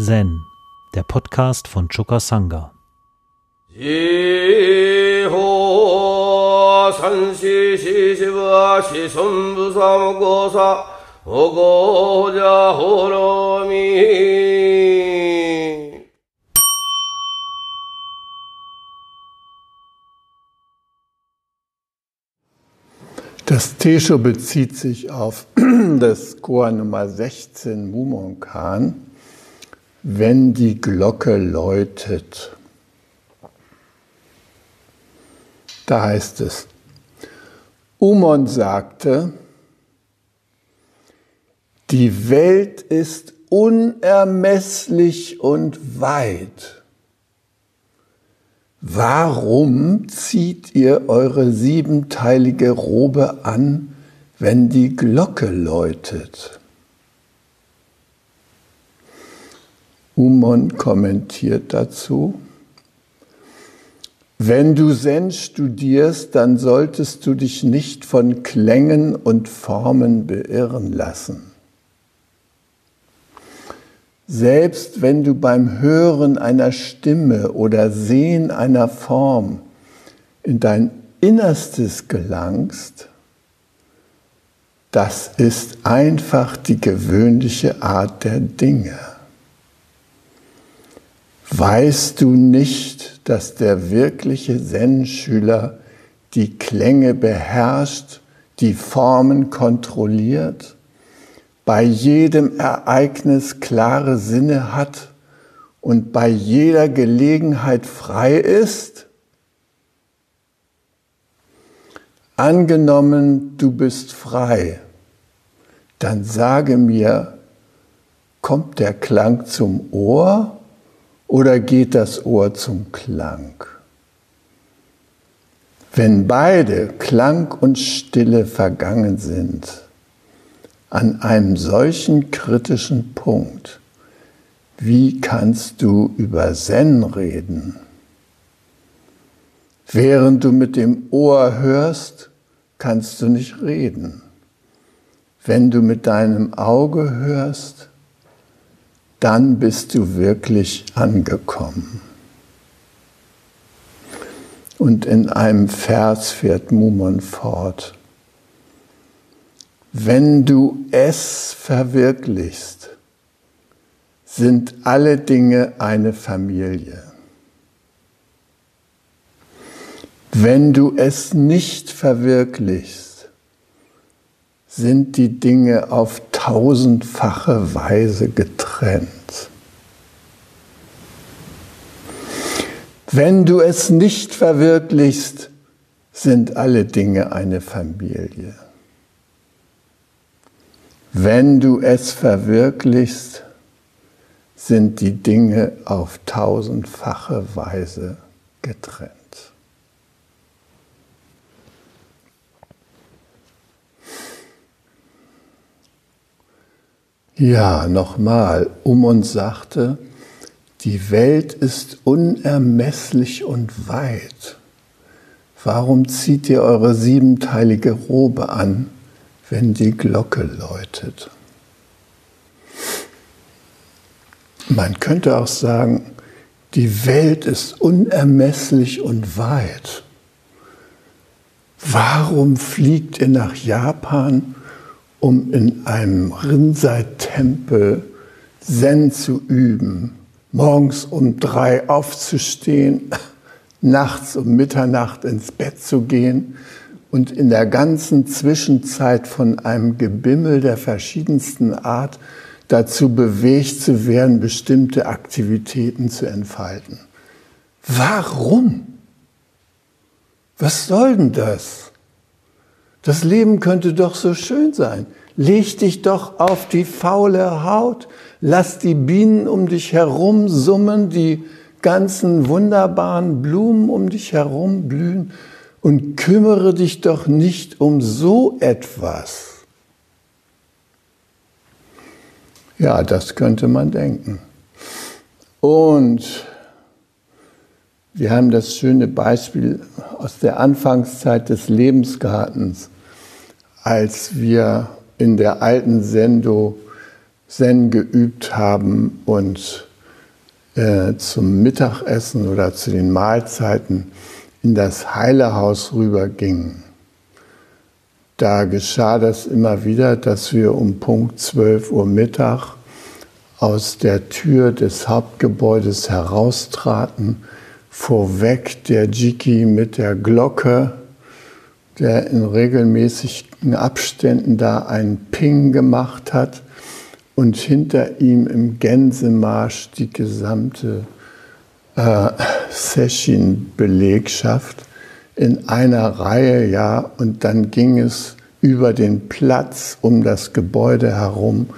Zen, der Podcast von Choka Sangha. Das Tesho bezieht sich auf das Chor Nummer 16 Mumonkan, wenn die Glocke läutet. Da heißt es, Umon sagte, die Welt ist unermesslich und weit. Warum zieht ihr eure siebenteilige Robe an, wenn die Glocke läutet? Umon kommentiert dazu, wenn du Zen studierst, dann solltest du dich nicht von Klängen und Formen beirren lassen. Selbst wenn du beim Hören einer Stimme oder Sehen einer Form in dein Innerstes gelangst, das ist einfach die gewöhnliche Art der Dinge. Weißt du nicht, dass der wirkliche Zen-Schüler die Klänge beherrscht, die Formen kontrolliert? bei jedem Ereignis klare Sinne hat und bei jeder Gelegenheit frei ist? Angenommen, du bist frei, dann sage mir, kommt der Klang zum Ohr oder geht das Ohr zum Klang? Wenn beide, Klang und Stille, vergangen sind, an einem solchen kritischen Punkt, wie kannst du über Zen reden? Während du mit dem Ohr hörst, kannst du nicht reden. Wenn du mit deinem Auge hörst, dann bist du wirklich angekommen. Und in einem Vers fährt Mumon fort. Wenn du es verwirklichst, sind alle Dinge eine Familie. Wenn du es nicht verwirklichst, sind die Dinge auf tausendfache Weise getrennt. Wenn du es nicht verwirklichst, sind alle Dinge eine Familie. Wenn du es verwirklichst, sind die Dinge auf tausendfache Weise getrennt. Ja, nochmal, um uns sagte, die Welt ist unermesslich und weit. Warum zieht ihr eure siebenteilige Robe an? wenn die Glocke läutet. Man könnte auch sagen, die Welt ist unermesslich und weit. Warum fliegt ihr nach Japan, um in einem Rinzai-Tempel Zen zu üben, morgens um drei aufzustehen, nachts um Mitternacht ins Bett zu gehen und in der ganzen Zwischenzeit von einem Gebimmel der verschiedensten Art dazu bewegt zu werden, bestimmte Aktivitäten zu entfalten. Warum? Was soll denn das? Das Leben könnte doch so schön sein. Leg dich doch auf die faule Haut, lass die Bienen um dich herum summen, die ganzen wunderbaren Blumen um dich herum blühen und kümmere dich doch nicht um so etwas. Ja, das könnte man denken. Und wir haben das schöne Beispiel aus der Anfangszeit des Lebensgartens, als wir in der alten Sendo Zen geübt haben und äh, zum Mittagessen oder zu den Mahlzeiten in das Heilehaus rübergingen, da geschah das immer wieder, dass wir um Punkt 12 Uhr Mittag aus der Tür des Hauptgebäudes heraustraten, vorweg der Jiki mit der Glocke, der in regelmäßigen Abständen da einen Ping gemacht hat und hinter ihm im Gänsemarsch die gesamte äh, Session-Belegschaft in einer Reihe, ja, und dann ging es über den Platz um das Gebäude herum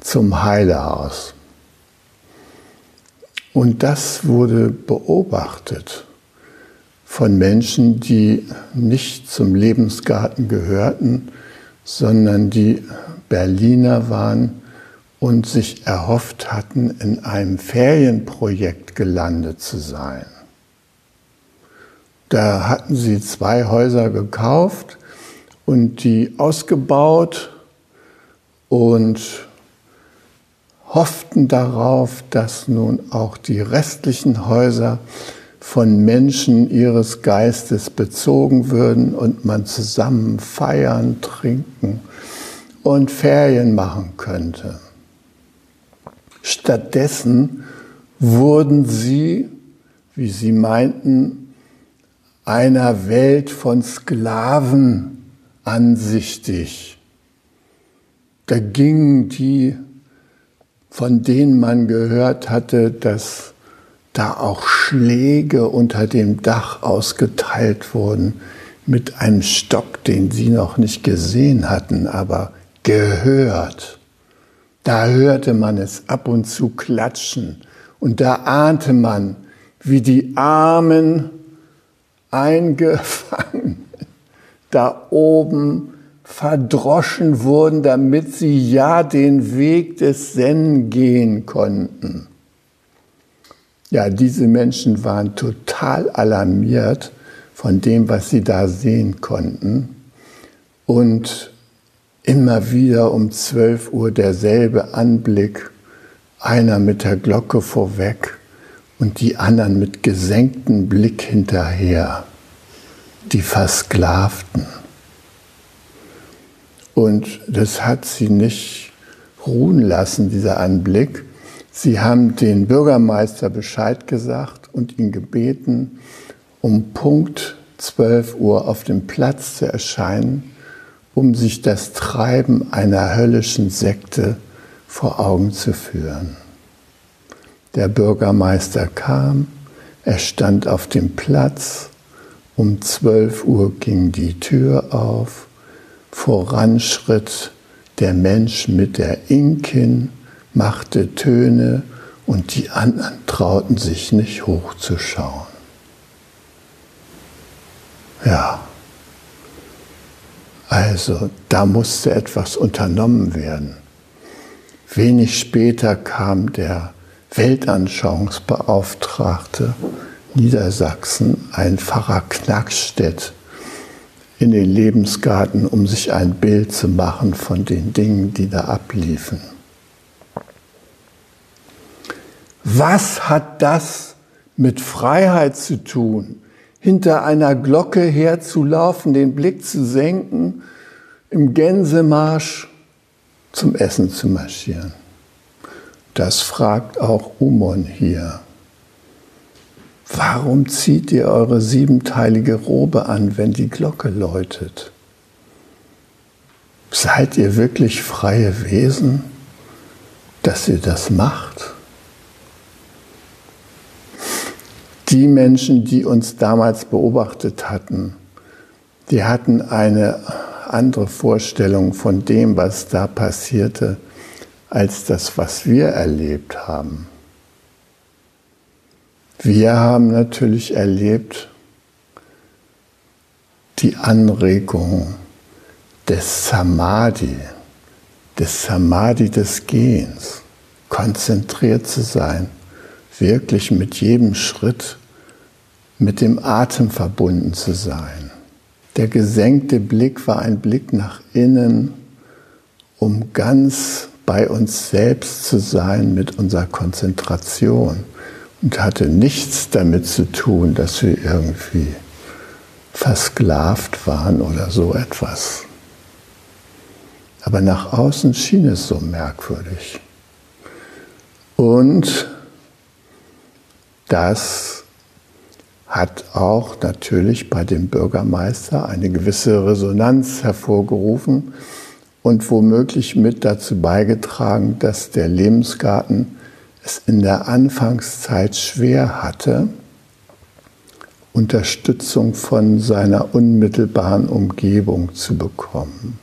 zum Heilehaus. Und das wurde beobachtet von Menschen, die nicht zum Lebensgarten gehörten, sondern die Berliner waren und sich erhofft hatten, in einem Ferienprojekt gelandet zu sein. Da hatten sie zwei Häuser gekauft und die ausgebaut und hofften darauf, dass nun auch die restlichen Häuser von Menschen ihres Geistes bezogen würden und man zusammen feiern, trinken und Ferien machen könnte. Stattdessen wurden sie, wie sie meinten, einer Welt von Sklaven ansichtig. Da gingen die, von denen man gehört hatte, dass da auch Schläge unter dem Dach ausgeteilt wurden mit einem Stock, den sie noch nicht gesehen hatten, aber gehört. Da hörte man es ab und zu klatschen und da ahnte man, wie die Armen eingefangen, da oben verdroschen wurden, damit sie ja den Weg des Zen gehen konnten. Ja, diese Menschen waren total alarmiert von dem, was sie da sehen konnten. Und immer wieder um 12 Uhr derselbe Anblick, einer mit der Glocke vorweg und die anderen mit gesenktem Blick hinterher, die Versklavten. Und das hat sie nicht ruhen lassen, dieser Anblick. Sie haben den Bürgermeister Bescheid gesagt und ihn gebeten, um Punkt 12 Uhr auf dem Platz zu erscheinen, um sich das Treiben einer höllischen Sekte vor Augen zu führen. Der Bürgermeister kam, er stand auf dem Platz, um 12 Uhr ging die Tür auf, voran schritt der Mensch mit der Inkin, machte Töne und die anderen trauten sich nicht hochzuschauen. Ja, also da musste etwas unternommen werden. Wenig später kam der Weltanschauungsbeauftragte Niedersachsen, ein Pfarrer Knackstedt, in den Lebensgarten, um sich ein Bild zu machen von den Dingen, die da abliefen. Was hat das mit Freiheit zu tun? Hinter einer Glocke herzulaufen, den Blick zu senken, im Gänsemarsch zum Essen zu marschieren. Das fragt auch Umon hier. Warum zieht ihr eure siebenteilige Robe an, wenn die Glocke läutet? Seid ihr wirklich freie Wesen, dass ihr das macht? Die Menschen, die uns damals beobachtet hatten, die hatten eine andere Vorstellung von dem, was da passierte als das, was wir erlebt haben. Wir haben natürlich erlebt die Anregung des Samadhi, des Samadhi des Gehens, konzentriert zu sein, wirklich mit jedem Schritt mit dem Atem verbunden zu sein. Der gesenkte Blick war ein Blick nach innen, um ganz bei uns selbst zu sein mit unserer Konzentration und hatte nichts damit zu tun, dass wir irgendwie versklavt waren oder so etwas. Aber nach außen schien es so merkwürdig. Und das hat auch natürlich bei dem Bürgermeister eine gewisse Resonanz hervorgerufen und womöglich mit dazu beigetragen, dass der Lebensgarten es in der Anfangszeit schwer hatte, Unterstützung von seiner unmittelbaren Umgebung zu bekommen.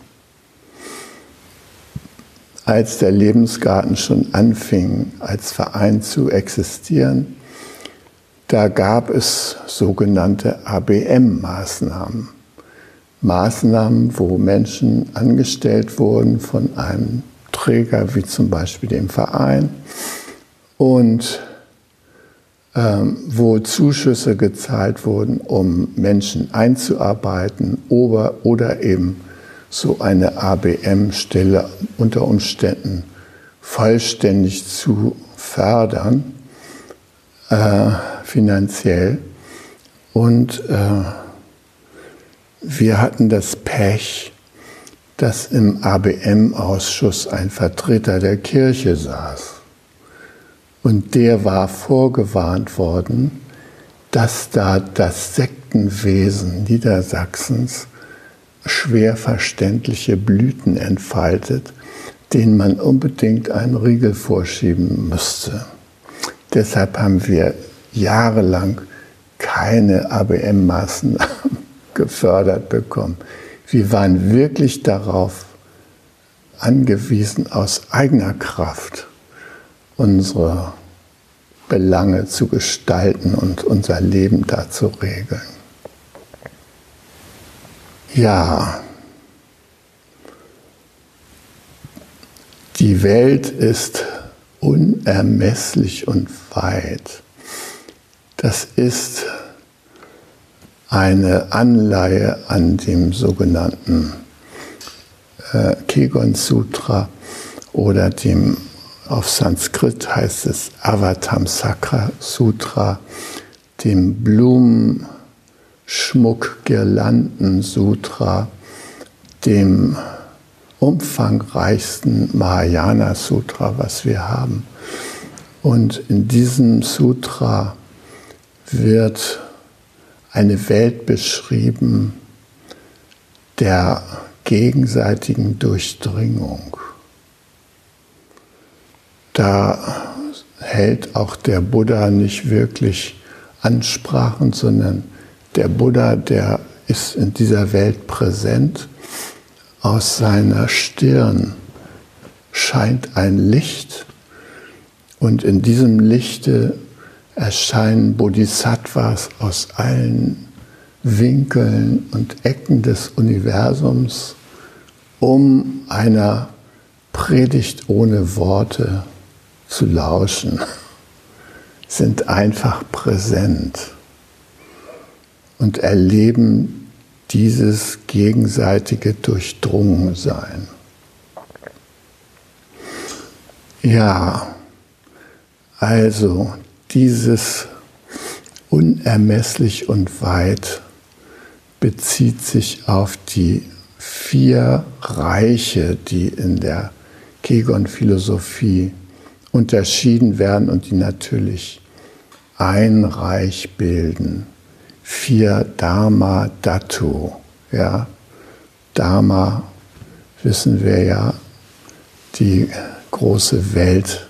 Als der Lebensgarten schon anfing, als Verein zu existieren, da gab es sogenannte ABM-Maßnahmen. Maßnahmen, wo Menschen angestellt wurden von einem Träger wie zum Beispiel dem Verein und ähm, wo Zuschüsse gezahlt wurden, um Menschen einzuarbeiten oder, oder eben so eine ABM-Stelle unter Umständen vollständig zu fördern, äh, finanziell. Und äh, wir hatten das Pech, dass im ABM-Ausschuss ein Vertreter der Kirche saß. Und der war vorgewarnt worden, dass da das Sektenwesen Niedersachsens schwer verständliche Blüten entfaltet, denen man unbedingt einen Riegel vorschieben müsste. Deshalb haben wir jahrelang keine ABM-Maßnahmen gefördert bekommen. Wir waren wirklich darauf angewiesen, aus eigener Kraft unsere Belange zu gestalten und unser Leben da zu regeln. Ja, die Welt ist unermesslich und weit. Das ist eine Anleihe an dem sogenannten äh, Kegon Sutra oder dem auf Sanskrit heißt es Avatamsakra Sutra, dem Blumenschmuck-Girlanden Sutra, dem umfangreichsten Mahayana Sutra, was wir haben. Und in diesem Sutra wird eine Welt beschrieben der gegenseitigen Durchdringung. Da hält auch der Buddha nicht wirklich Ansprachen, sondern der Buddha, der ist in dieser Welt präsent. Aus seiner Stirn scheint ein Licht und in diesem Lichte erscheinen Bodhisattvas aus allen Winkeln und Ecken des Universums, um einer Predigt ohne Worte zu lauschen, sind einfach präsent und erleben dieses gegenseitige Durchdrungensein. Ja, also dieses unermesslich und weit bezieht sich auf die vier Reiche, die in der Kegon-Philosophie unterschieden werden und die natürlich ein Reich bilden. Vier Dharma Dhatu. Ja, Dharma wissen wir ja, die große Welt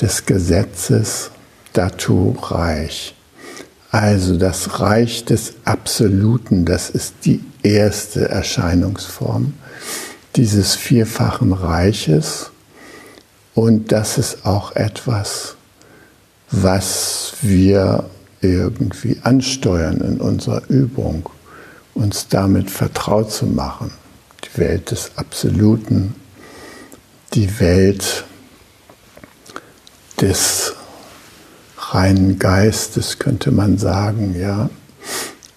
des Gesetzes, Dhatu Reich. Also das Reich des Absoluten, das ist die erste Erscheinungsform dieses vierfachen Reiches. Und das ist auch etwas, was wir irgendwie ansteuern in unserer Übung, uns damit vertraut zu machen. Die Welt des Absoluten, die Welt des reinen Geistes, könnte man sagen, ja.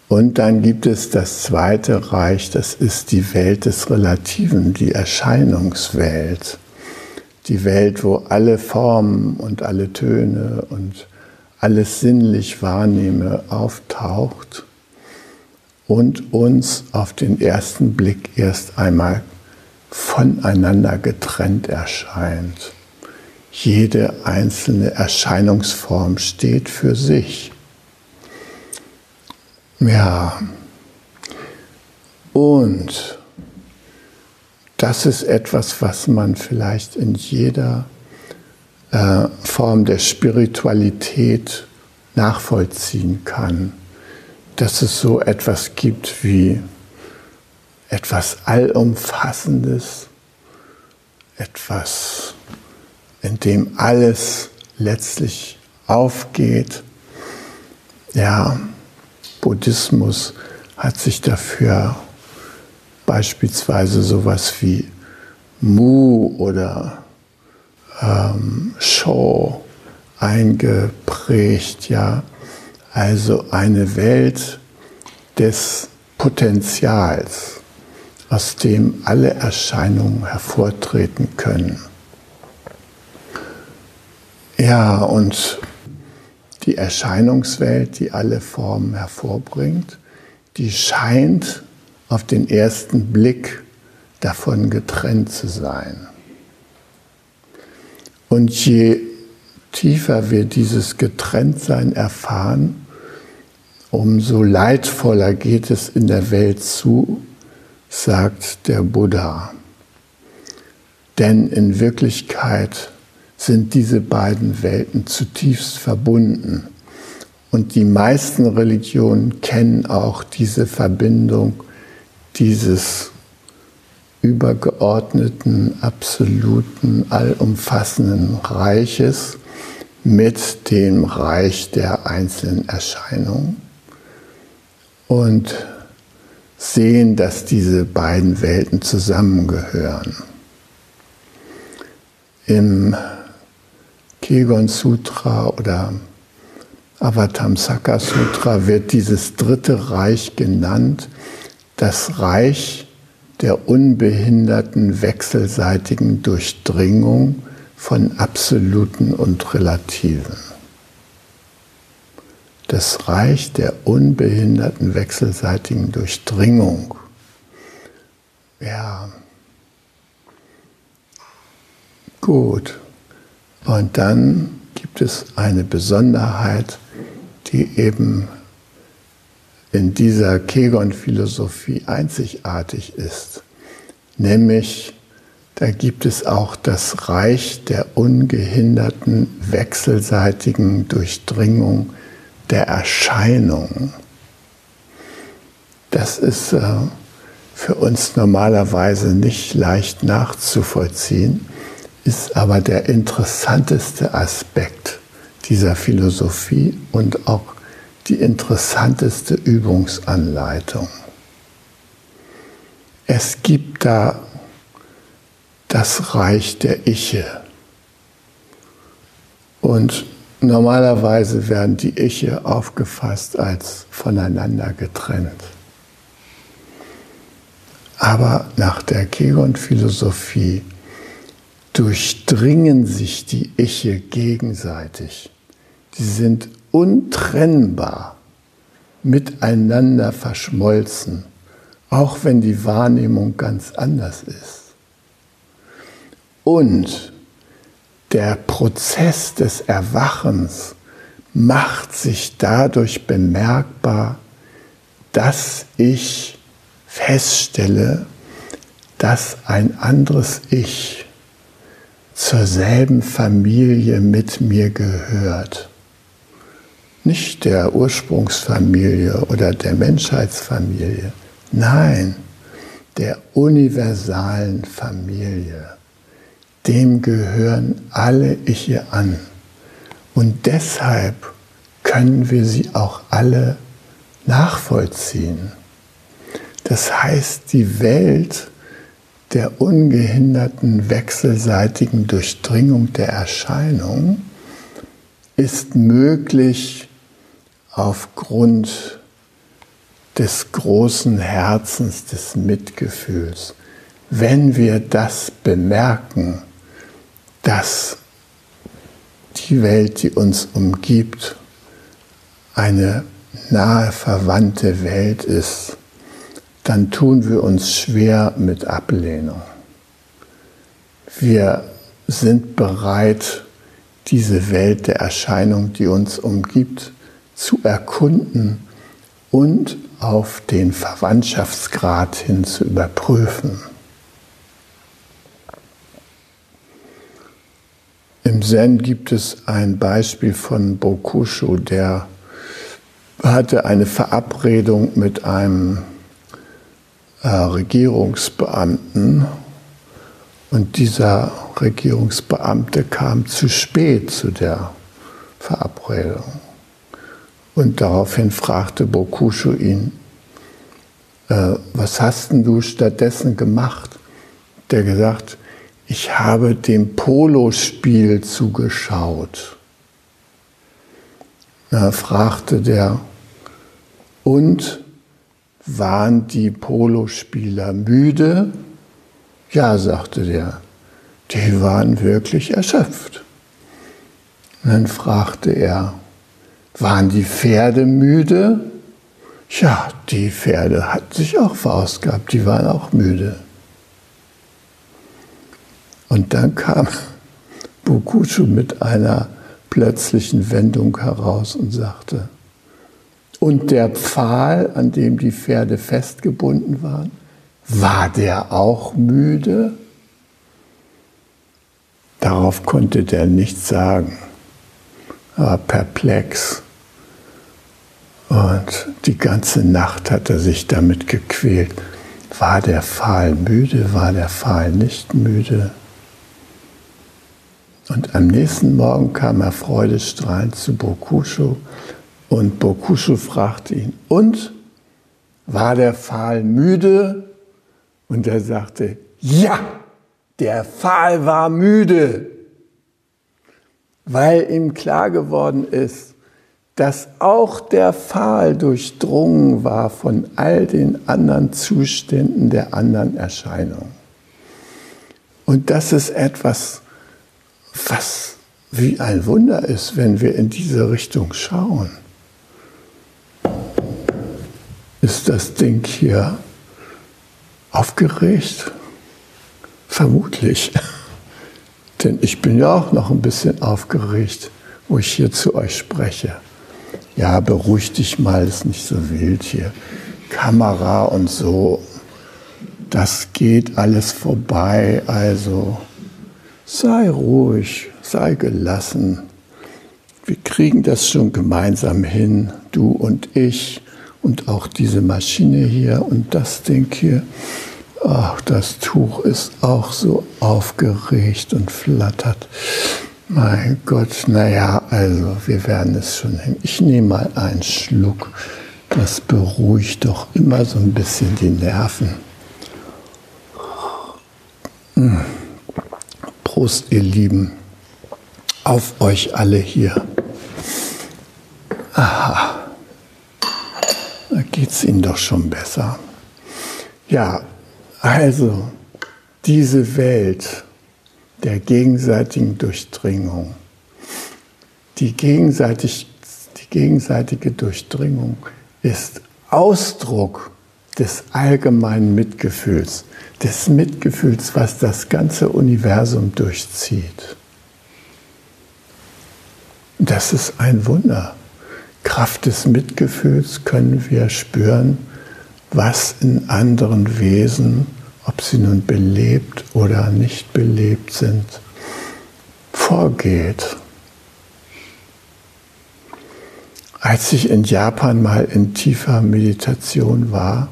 Und dann gibt es das zweite Reich, das ist die Welt des Relativen, die Erscheinungswelt die Welt, wo alle Formen und alle Töne und alles sinnlich wahrnehme, auftaucht und uns auf den ersten Blick erst einmal voneinander getrennt erscheint. Jede einzelne Erscheinungsform steht für sich. Ja, und das ist etwas, was man vielleicht in jeder äh, Form der Spiritualität nachvollziehen kann. Dass es so etwas gibt wie etwas Allumfassendes, etwas, in dem alles letztlich aufgeht. Ja, Buddhismus hat sich dafür beispielsweise sowas wie Mu oder ähm, Show eingeprägt, ja. Also eine Welt des Potenzials, aus dem alle Erscheinungen hervortreten können. Ja, und die Erscheinungswelt, die alle Formen hervorbringt, die scheint auf den ersten Blick davon getrennt zu sein. Und je tiefer wir dieses Getrenntsein erfahren, umso leidvoller geht es in der Welt zu, sagt der Buddha. Denn in Wirklichkeit sind diese beiden Welten zutiefst verbunden. Und die meisten Religionen kennen auch diese Verbindung, dieses übergeordneten, absoluten, allumfassenden Reiches mit dem Reich der einzelnen Erscheinungen und sehen, dass diese beiden Welten zusammengehören. Im Kegon Sutra oder Avatamsaka Sutra wird dieses dritte Reich genannt, das Reich der unbehinderten wechselseitigen Durchdringung von Absoluten und Relativen. Das Reich der unbehinderten wechselseitigen Durchdringung. Ja. Gut. Und dann gibt es eine Besonderheit, die eben in dieser Kegon-Philosophie einzigartig ist. Nämlich, da gibt es auch das Reich der ungehinderten wechselseitigen Durchdringung der Erscheinung. Das ist äh, für uns normalerweise nicht leicht nachzuvollziehen, ist aber der interessanteste Aspekt dieser Philosophie und auch die interessanteste Übungsanleitung. Es gibt da das Reich der Iche. Und normalerweise werden die Iche aufgefasst als voneinander getrennt. Aber nach der Kegon-Philosophie durchdringen sich die Iche gegenseitig. Sie sind untrennbar miteinander verschmolzen, auch wenn die Wahrnehmung ganz anders ist. Und der Prozess des Erwachens macht sich dadurch bemerkbar, dass ich feststelle, dass ein anderes Ich zur selben Familie mit mir gehört nicht der Ursprungsfamilie oder der Menschheitsfamilie, nein, der universalen Familie. Dem gehören alle Iche an. Und deshalb können wir sie auch alle nachvollziehen. Das heißt, die Welt der ungehinderten wechselseitigen Durchdringung der Erscheinung ist möglich aufgrund des großen Herzens, des Mitgefühls, wenn wir das bemerken, dass die Welt, die uns umgibt, eine nahe verwandte Welt ist, dann tun wir uns schwer mit Ablehnung. Wir sind bereit, diese Welt der Erscheinung, die uns umgibt, zu erkunden und auf den Verwandtschaftsgrad hin zu überprüfen. Im Zen gibt es ein Beispiel von Bokushu, der hatte eine Verabredung mit einem äh, Regierungsbeamten und dieser Regierungsbeamte kam zu spät zu der Verabredung. Und daraufhin fragte Bokushu ihn, äh, was hast denn du stattdessen gemacht? Der gesagt, ich habe dem Polospiel zugeschaut. Da fragte der, und waren die Polospieler müde? Ja, sagte der, die waren wirklich erschöpft. Und dann fragte er, waren die Pferde müde? Ja, die Pferde hatten sich auch verausgabt, die waren auch müde. Und dann kam Bokuchu mit einer plötzlichen Wendung heraus und sagte, und der Pfahl, an dem die Pferde festgebunden waren, war der auch müde? Darauf konnte der nichts sagen, er war perplex. Und die ganze Nacht hat er sich damit gequält. War der Pfahl müde? War der Pfahl nicht müde? Und am nächsten Morgen kam er freudestrahlend zu Bokushu und Bokushu fragte ihn, und war der Pfahl müde? Und er sagte, ja, der Pfahl war müde, weil ihm klar geworden ist, dass auch der Pfahl durchdrungen war von all den anderen Zuständen der anderen Erscheinungen. Und das ist etwas, was wie ein Wunder ist, wenn wir in diese Richtung schauen. Ist das Ding hier aufgeregt? Vermutlich. Denn ich bin ja auch noch ein bisschen aufgeregt, wo ich hier zu euch spreche. Ja, beruhig dich mal, ist nicht so wild hier. Kamera und so, das geht alles vorbei. Also sei ruhig, sei gelassen. Wir kriegen das schon gemeinsam hin, du und ich und auch diese Maschine hier und das Ding hier. Ach, das Tuch ist auch so aufgeregt und flattert. Mein Gott, naja, also wir werden es schon hin. Ich nehme mal einen Schluck. Das beruhigt doch immer so ein bisschen die Nerven. Hm. Prost, ihr Lieben, auf euch alle hier. Aha, da geht es Ihnen doch schon besser. Ja, also, diese Welt der gegenseitigen Durchdringung, die, gegenseitig, die gegenseitige Durchdringung ist Ausdruck des allgemeinen Mitgefühls, des Mitgefühls, was das ganze Universum durchzieht. Das ist ein Wunder. Kraft des Mitgefühls können wir spüren, was in anderen Wesen, ob sie nun belebt oder nicht belebt sind, vorgeht. Als ich in Japan mal in tiefer Meditation war,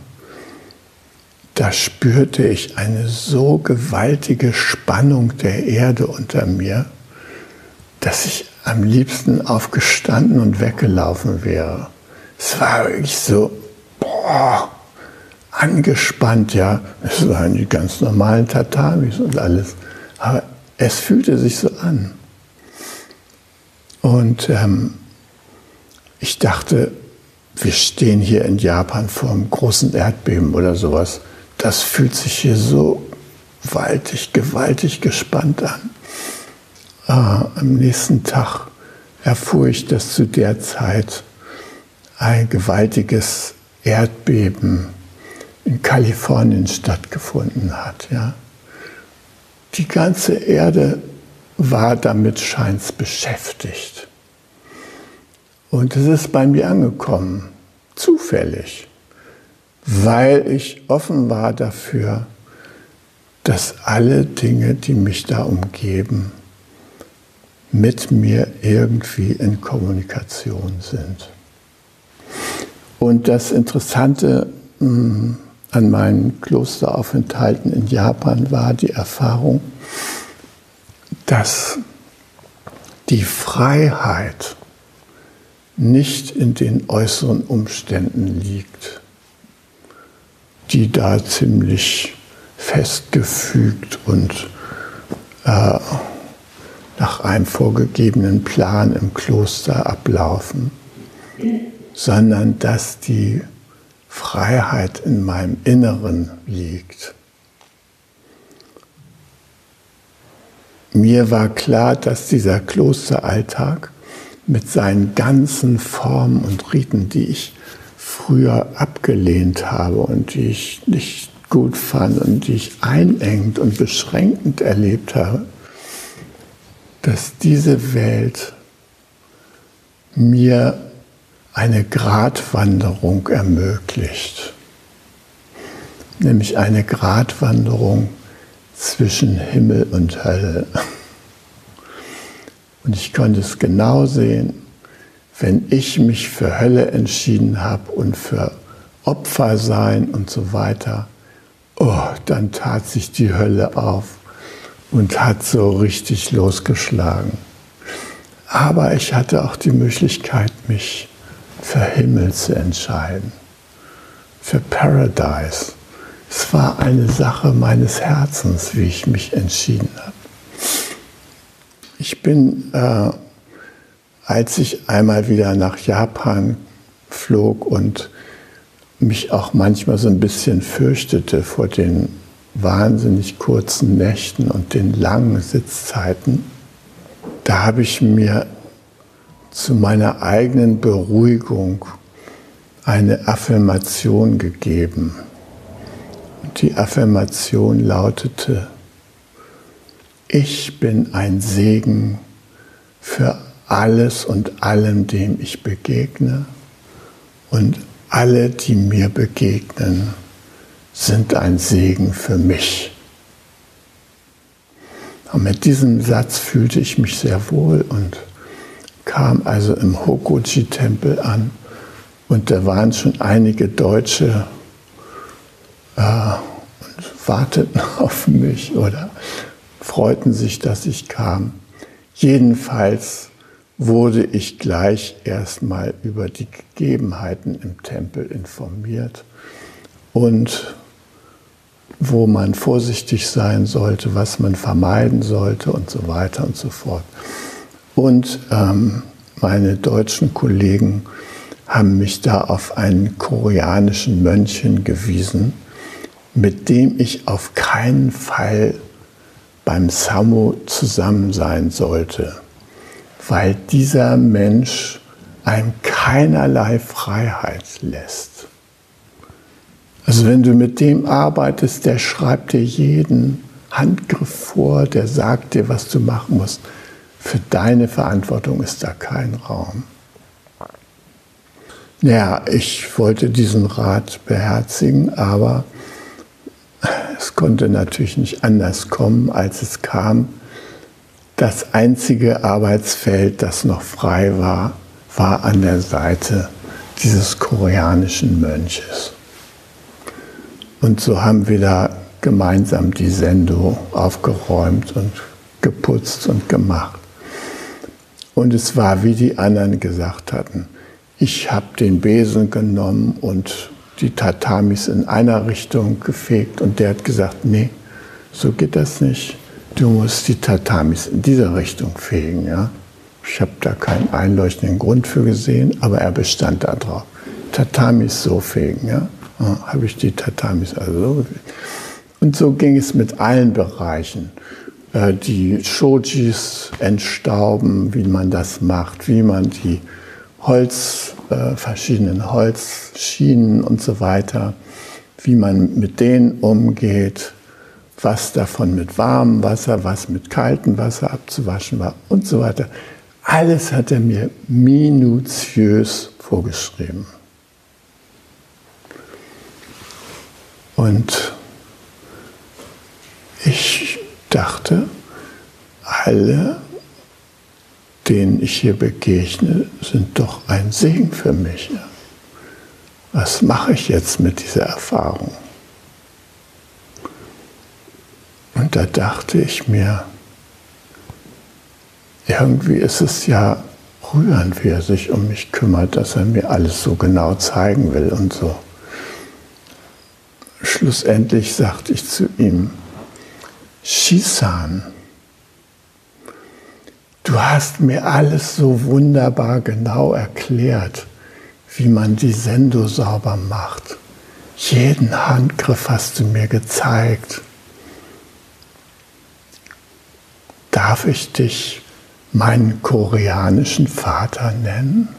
da spürte ich eine so gewaltige Spannung der Erde unter mir, dass ich am liebsten aufgestanden und weggelaufen wäre. Es war wirklich so, boah, angespannt, ja. Es waren die ganz normalen Tatamis und alles. Aber es fühlte sich so an. Und ähm, ich dachte, wir stehen hier in Japan vor einem großen Erdbeben oder sowas. Das fühlt sich hier so gewaltig, gewaltig gespannt an. Äh, am nächsten Tag erfuhr ich, dass zu der Zeit ein gewaltiges Erdbeben in Kalifornien stattgefunden hat. Ja. Die ganze Erde war damit scheins beschäftigt. Und es ist bei mir angekommen, zufällig, weil ich offen war dafür, dass alle Dinge, die mich da umgeben, mit mir irgendwie in Kommunikation sind. Und das Interessante mm, an meinen Klosteraufenthalten in Japan war die Erfahrung, dass die Freiheit nicht in den äußeren Umständen liegt, die da ziemlich festgefügt und äh, nach einem vorgegebenen Plan im Kloster ablaufen, sondern dass die Freiheit in meinem Inneren liegt. Mir war klar, dass dieser Klosteralltag mit seinen ganzen Formen und Riten, die ich früher abgelehnt habe und die ich nicht gut fand und die ich einengend und beschränkend erlebt habe, dass diese Welt mir eine Gratwanderung ermöglicht, nämlich eine Gratwanderung zwischen Himmel und Hölle. Und ich konnte es genau sehen, wenn ich mich für Hölle entschieden habe und für Opfer sein und so weiter, oh, dann tat sich die Hölle auf und hat so richtig losgeschlagen. Aber ich hatte auch die Möglichkeit, mich für Himmel zu entscheiden, für Paradise. Es war eine Sache meines Herzens, wie ich mich entschieden habe. Ich bin, äh, als ich einmal wieder nach Japan flog und mich auch manchmal so ein bisschen fürchtete vor den wahnsinnig kurzen Nächten und den langen Sitzzeiten, da habe ich mir zu meiner eigenen Beruhigung eine Affirmation gegeben. Die Affirmation lautete, ich bin ein Segen für alles und allem, dem ich begegne und alle, die mir begegnen, sind ein Segen für mich. Und mit diesem Satz fühlte ich mich sehr wohl und kam also im Hokoji-Tempel an und da waren schon einige Deutsche äh, und warteten auf mich oder freuten sich, dass ich kam. Jedenfalls wurde ich gleich erstmal über die Gegebenheiten im Tempel informiert und wo man vorsichtig sein sollte, was man vermeiden sollte und so weiter und so fort. Und ähm, meine deutschen Kollegen haben mich da auf einen koreanischen Mönch hingewiesen, mit dem ich auf keinen Fall beim Samo zusammen sein sollte weil dieser Mensch einem keinerlei Freiheit lässt. Also wenn du mit dem arbeitest, der schreibt dir jeden Handgriff vor, der sagt dir, was du machen musst. Für deine Verantwortung ist da kein Raum. Ja, ich wollte diesen Rat beherzigen, aber es konnte natürlich nicht anders kommen, als es kam das einzige Arbeitsfeld, das noch frei war, war an der Seite dieses koreanischen Mönches. Und so haben wir da gemeinsam die Sendung aufgeräumt und geputzt und gemacht. Und es war, wie die anderen gesagt hatten, ich habe den Besen genommen und die Tatamis in einer Richtung gefegt und der hat gesagt, nee, so geht das nicht du musst die Tatamis in dieser Richtung fegen. Ja? Ich habe da keinen einleuchtenden Grund für gesehen, aber er bestand darauf. Tatamis so fegen. Ja? ja habe ich die Tatamis also so gefegt. Und so ging es mit allen Bereichen. Äh, die Shojis entstauben, wie man das macht, wie man die Holz, äh, verschiedenen Holzschienen und so weiter, wie man mit denen umgeht, was davon mit warmem Wasser, was mit kaltem Wasser abzuwaschen war und so weiter. Alles hat er mir minutiös vorgeschrieben. Und ich dachte, alle, denen ich hier begegne, sind doch ein Segen für mich. Was mache ich jetzt mit dieser Erfahrung? Und da dachte ich mir, irgendwie ist es ja rührend, wie er sich um mich kümmert, dass er mir alles so genau zeigen will und so. Schlussendlich sagte ich zu ihm, Shisan, du hast mir alles so wunderbar genau erklärt, wie man die Sendo sauber macht. Jeden Handgriff hast du mir gezeigt. Darf ich dich meinen koreanischen Vater nennen?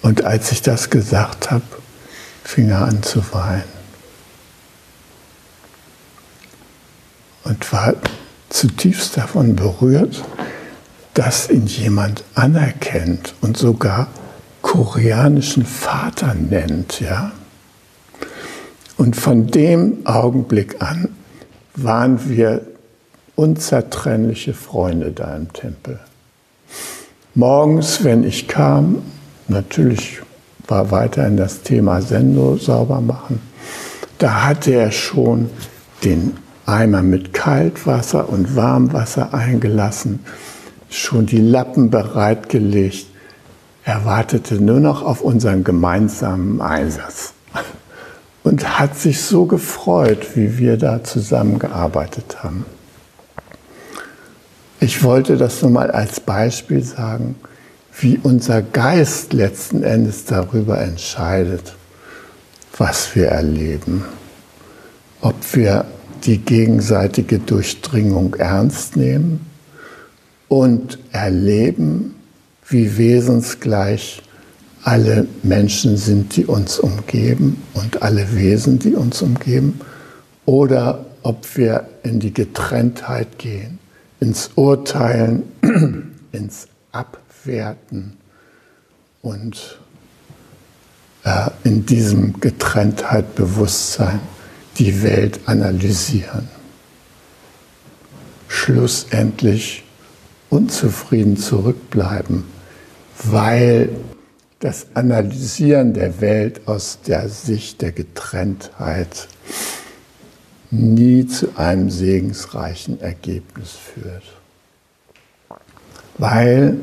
Und als ich das gesagt habe, fing er an zu weinen. Und war zutiefst davon berührt, dass ihn jemand anerkennt und sogar koreanischen Vater nennt, ja. Und von dem Augenblick an waren wir unzertrennliche Freunde da im Tempel. Morgens, wenn ich kam, natürlich war weiterhin das Thema Sendo sauber machen, da hatte er schon den Eimer mit Kaltwasser und Warmwasser eingelassen, schon die Lappen bereitgelegt. Er wartete nur noch auf unseren gemeinsamen Einsatz und hat sich so gefreut, wie wir da zusammengearbeitet haben. Ich wollte das nur mal als Beispiel sagen, wie unser Geist letzten Endes darüber entscheidet, was wir erleben. Ob wir die gegenseitige Durchdringung ernst nehmen und erleben, wie wesensgleich alle Menschen sind, die uns umgeben und alle Wesen, die uns umgeben, oder ob wir in die Getrenntheit gehen, ins Urteilen, ins Abwerten und äh, in diesem Getrenntheit Bewusstsein die Welt analysieren. Schlussendlich unzufrieden zurückbleiben, weil das Analysieren der Welt aus der Sicht der Getrenntheit nie zu einem segensreichen Ergebnis führt. Weil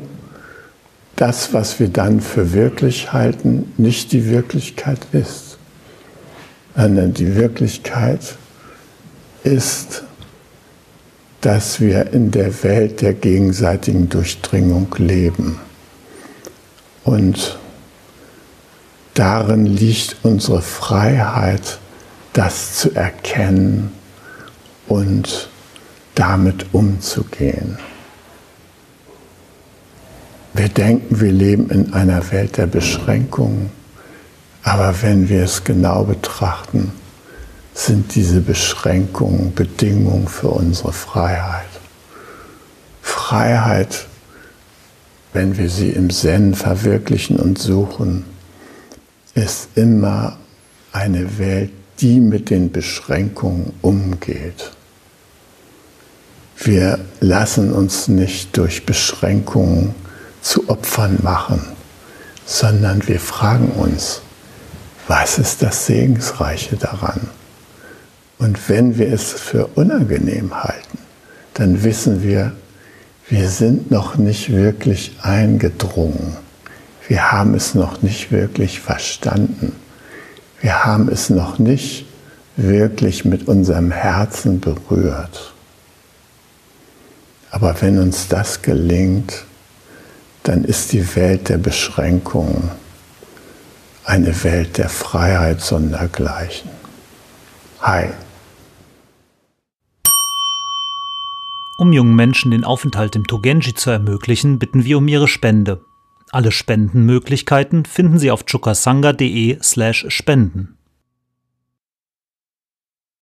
das, was wir dann für wirklich halten, nicht die Wirklichkeit ist, die Wirklichkeit ist, dass wir in der Welt der gegenseitigen Durchdringung leben. Und darin liegt unsere Freiheit, das zu erkennen und damit umzugehen. Wir denken, wir leben in einer Welt der Beschränkungen, aber wenn wir es genau betrachten, sind diese Beschränkungen Bedingungen für unsere Freiheit. Freiheit, wenn wir sie im Zen verwirklichen und suchen, ist immer eine Welt, die mit den Beschränkungen umgeht. Wir lassen uns nicht durch Beschränkungen zu Opfern machen, sondern wir fragen uns, was ist das Segensreiche daran? Und wenn wir es für unangenehm halten, dann wissen wir, wir sind noch nicht wirklich eingedrungen wir haben es noch nicht wirklich verstanden. Wir haben es noch nicht wirklich mit unserem Herzen berührt. Aber wenn uns das gelingt, dann ist die Welt der Beschränkungen eine Welt der Freiheit sondergleichen. Hi. Um jungen Menschen den Aufenthalt im Togenji zu ermöglichen, bitten wir um ihre Spende. Alle Spendenmöglichkeiten finden Sie auf chukasanga.de slash spenden.